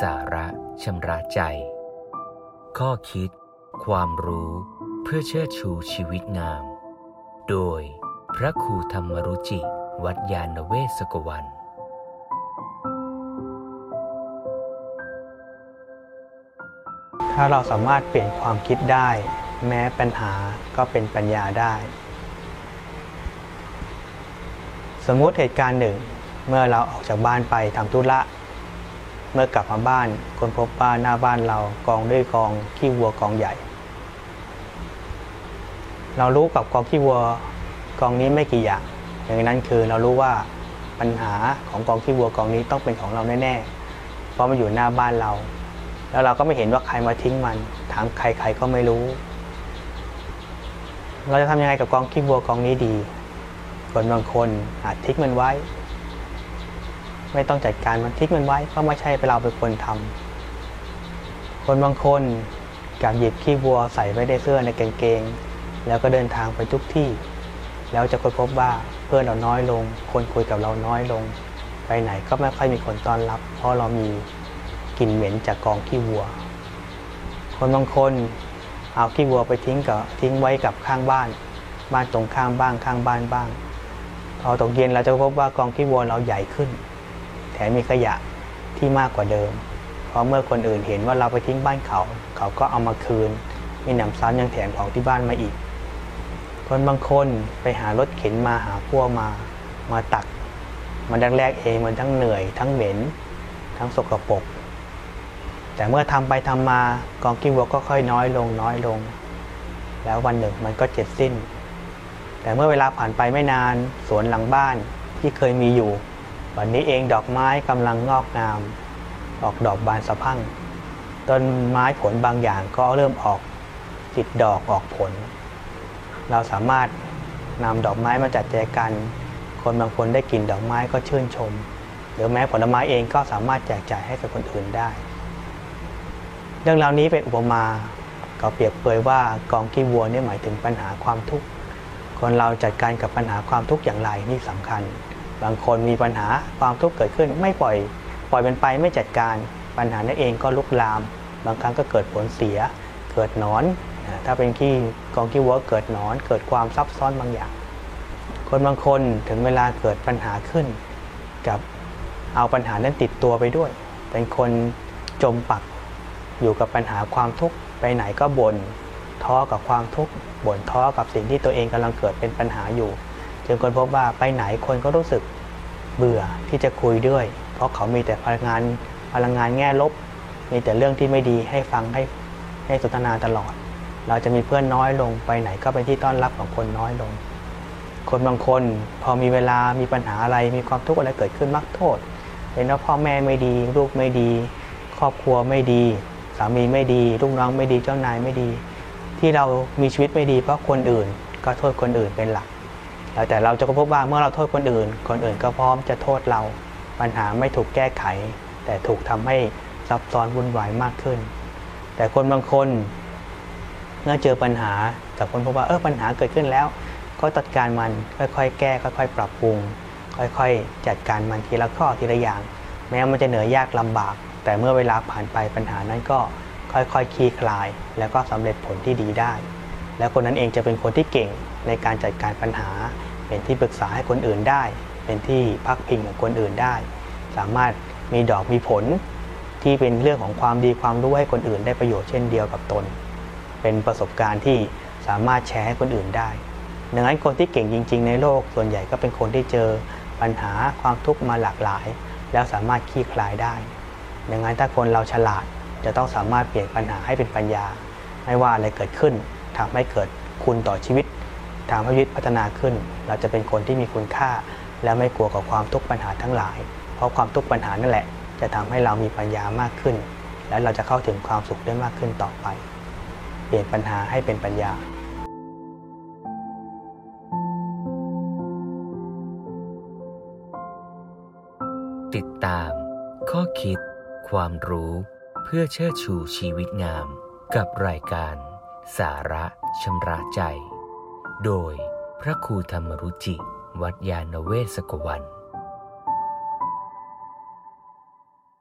สาระชำระใจ ข้อคิด ความรู้เพื่อเชิดชูชีวิตงาม โดยพระครูธรรมรุจิ วัดยาณเวศกวันถ้าเราสามารถเปลี่ยนความคิดได้ แม้ปัญหาก็เป็นปัญญาได้ สมมติเหตุการณ์หนึ่ง เมื่อเราออกจากบ้านไปทำธุระ เมื่อกลับมาบ้านคนพบว่าหน้าบ้านเรากองด้วยกองขี้วัวกองใหญ่ เรารู้กับกองขี้วัวกองนี้ไม่กี่อย่างอย่างนั้นคือเรารู้ว่าปัญหาของกองขี้วัวกองนี้ต้องเป็นของเราแน่ๆเพราะมันอยู่หน้าบ้านเรา แล้วเราก็ไม่เห็นว่าใครมาทิ้งมัน ถามใครใครก็ไม่รู้ เราจะทำยังไงกับกองขี้วัวกองนี้ดีคนบางคนอาจทิ้งมันไว้ ไม่ต้องจัดการมันทิ้งมันไว้เพราะไม่ใช่เราเป็นคนทำคนบางคนกับหยิบขี้วัวใส่ไว้ในเสื้อในกางเกง แล้วก็เดินทางไปทุกที่ แล้วจะค้นพบว่าเพื่อนเราน้อยลง คนคุยกับเราน้อยลง ไปไหนก็ไม่ค่อยมีคนต้อนรับ เพราะเรามีกลิ่นเหม็นจากกองขี้วัว คนบางคนเอาขี้วัวไปทิ้งกับทิ้งไว้กับข้างบ้าน บ้านตรงข้ามบ้างข้างบ้านบ้างพอตกเย็นเราจะพบว่ากองขี้วัวเราใหญ่ขึ้น มมีขยะที่มากกว่าเดิม เพราะเมื่อคนอื่นเห็นว่าเราไปทิ้งบ้านเขา เขาก็เอามาคืน มีหนำซ้ำยังแถมของที่บ้านมาอีก คนบางคนไปหารถเข็นมาหาพวมา มาตัก มันดังแรกเองมันทั้งเหนื่อย ทั้งเหม็น ทั้งสกปรก แต่เมื่อทำไปทำมากองขี้วัวก็ค่อยน้อยลงน้อยลง แล้ววันหนึ่งมันก็เจ็ดสิ้น แต่เมื่อเวลาผ่านไปไม่นานสวนหลังบ้านที่เคยมีอยู่ วันนี้เองดอกไม้กำลังงอกงาม ออกดอกบานสะพั่ง ต้นไม้ผลบางอย่างก็เริ่มออกติดดอกออกผล เราสามารถนำดอกไม้มาจัดแจกัน คนบางคนได้กลิ่นดอกไม้ก็ชื่นชม หรือแม้ผลไม้เองก็สามารถแจกจ่ายให้กับคนอื่นได้ เรื่องราวนี้เป็นอุปมาก็เปรียบเปยว่ากองขี้วัวเนี่ยหมายถึงปัญหาความทุกข์ คนเราจัดการกับปัญหาความทุกข์อย่างไรนี่สำคัญ บางคนมีปัญหาความทุกข์เกิดขึ้น ไม่ปล่อยปล่อยมันไปไม่จัดการปัญหานั้นเองก็ลุกลาม บางครั้งก็เกิดผลเสีย เกิดหนอน ถ้าเป็นขี้กองขี้วัวเกิดหนอน เกิดความซับซ้อนบางอย่าง คนบางคนถึงเวลาเกิดปัญหาขึ้น กับเอาปัญหานั้นติดตัวไปด้วย เป็นคนจมปักอยู่กับปัญหาความทุกข์ไปไหนก็บน่นท้อกับความทุกข์บ่นท้อกับสิ่งที่ตัวเองกำลังเกิดเป็นปัญหาอยู่ จึงคนพบว่าไปไหนคนก็รู้สึกเบื่อที่จะคุยด้วย เพราะเขามีแต่พลังงานพลังงานแง่ลบ มีแต่เรื่องที่ไม่ดีให้ฟังให้ให้สนทนาตลอด เราจะมีเพื่อนน้อยลงไปไหนก็เป็นที่ต้อนรับของคนน้อยลง คนบางคนพอมีเวลามีปัญหาอะไรมีความทุกข์อะไรเกิดขึ้นมักโทษเป็นว่าพ่อแม่ไม่ดี ลูกไม่ดี ครอบครัวไม่ดี สามีไม่ดีลูกน้องไม่ดีเจ้านายไม่ดี ที่เรามีชีวิตไม่ดีเพราะคนอื่น ก็โทษคนอื่นเป็นหลัก แต่เราจะก็พบว่าเมื่อเราโทษคนอื่น คนอื่นก็พร้อมจะโทษเรา ปัญหาไม่ถูกแก้ไข แต่ถูกทำให้ซับซ้อนวุ่นวายมากขึ้น แต่คนบางคนเมื่อเจอปัญหากับคนพบว่าเออปัญหาเกิดขึ้นแล้ว ก็จัดการมันค่อยๆ แก้ ค่อย ๆ ปรับปรุง ค่อยๆ จัดการมันทีละข้อทีละอย่าง แม้มันจะเหนื่อยยากลำบาก แต่เมื่อเวลาผ่านไปปัญหานั้นก็ค่อยๆคคลี่คลาย แล้วก็สำเร็จผลที่ดีได้ แล้วคนนั้นเองจะเป็นคนที่เก่งในการจัดการปัญหา เป็นที่ปรึกษาให้คนอื่นได้ เป็นที่พักพิงของคนอื่นได้ สามารถมีดอกมีผลที่เป็นเรื่องของความดีความรู้ให้คนอื่นได้ประโยชน์เช่นเดียวกับตน เป็นประสบการณ์ที่สามารถแชร์ให้คนอื่นได้ ดังนั้นคนที่เก่งจริง ๆ ในโลกส่วนใหญ่ก็เป็นคนที่เจอปัญหาความทุกข์มาหลากหลาย แล้วสามารถคลี่คลายได้ ดังนั้นถ้าคนเราฉลาดจะต้องสามารถเปลี่ยนปัญหาให้เป็นปัญญา ไม่ว่าอะไรเกิดขึ้น ทำให้เกิดคุณต่อชีวิตทำให้ชีวิตพัฒนาขึ้น เราจะเป็นคนที่มีคุณค่า และไม่กลัวกับความทุกข์ปัญหาทั้งหลาย เพราะความทุกข์ปัญหานั่นแหละ จะทำให้เรามีปัญญามากขึ้น และเราจะเข้าถึงความสุขได้มากขึ้นต่อไป เปลี่ยนปัญหาให้เป็นปัญญาติดตาม ข้อคิด ความรู้ เพื่อเชิดชูชีวิตงาม กับรายการ สาระชำระใจ โดยพระครูธรรมรุจิ วัดยาณเวศกวัน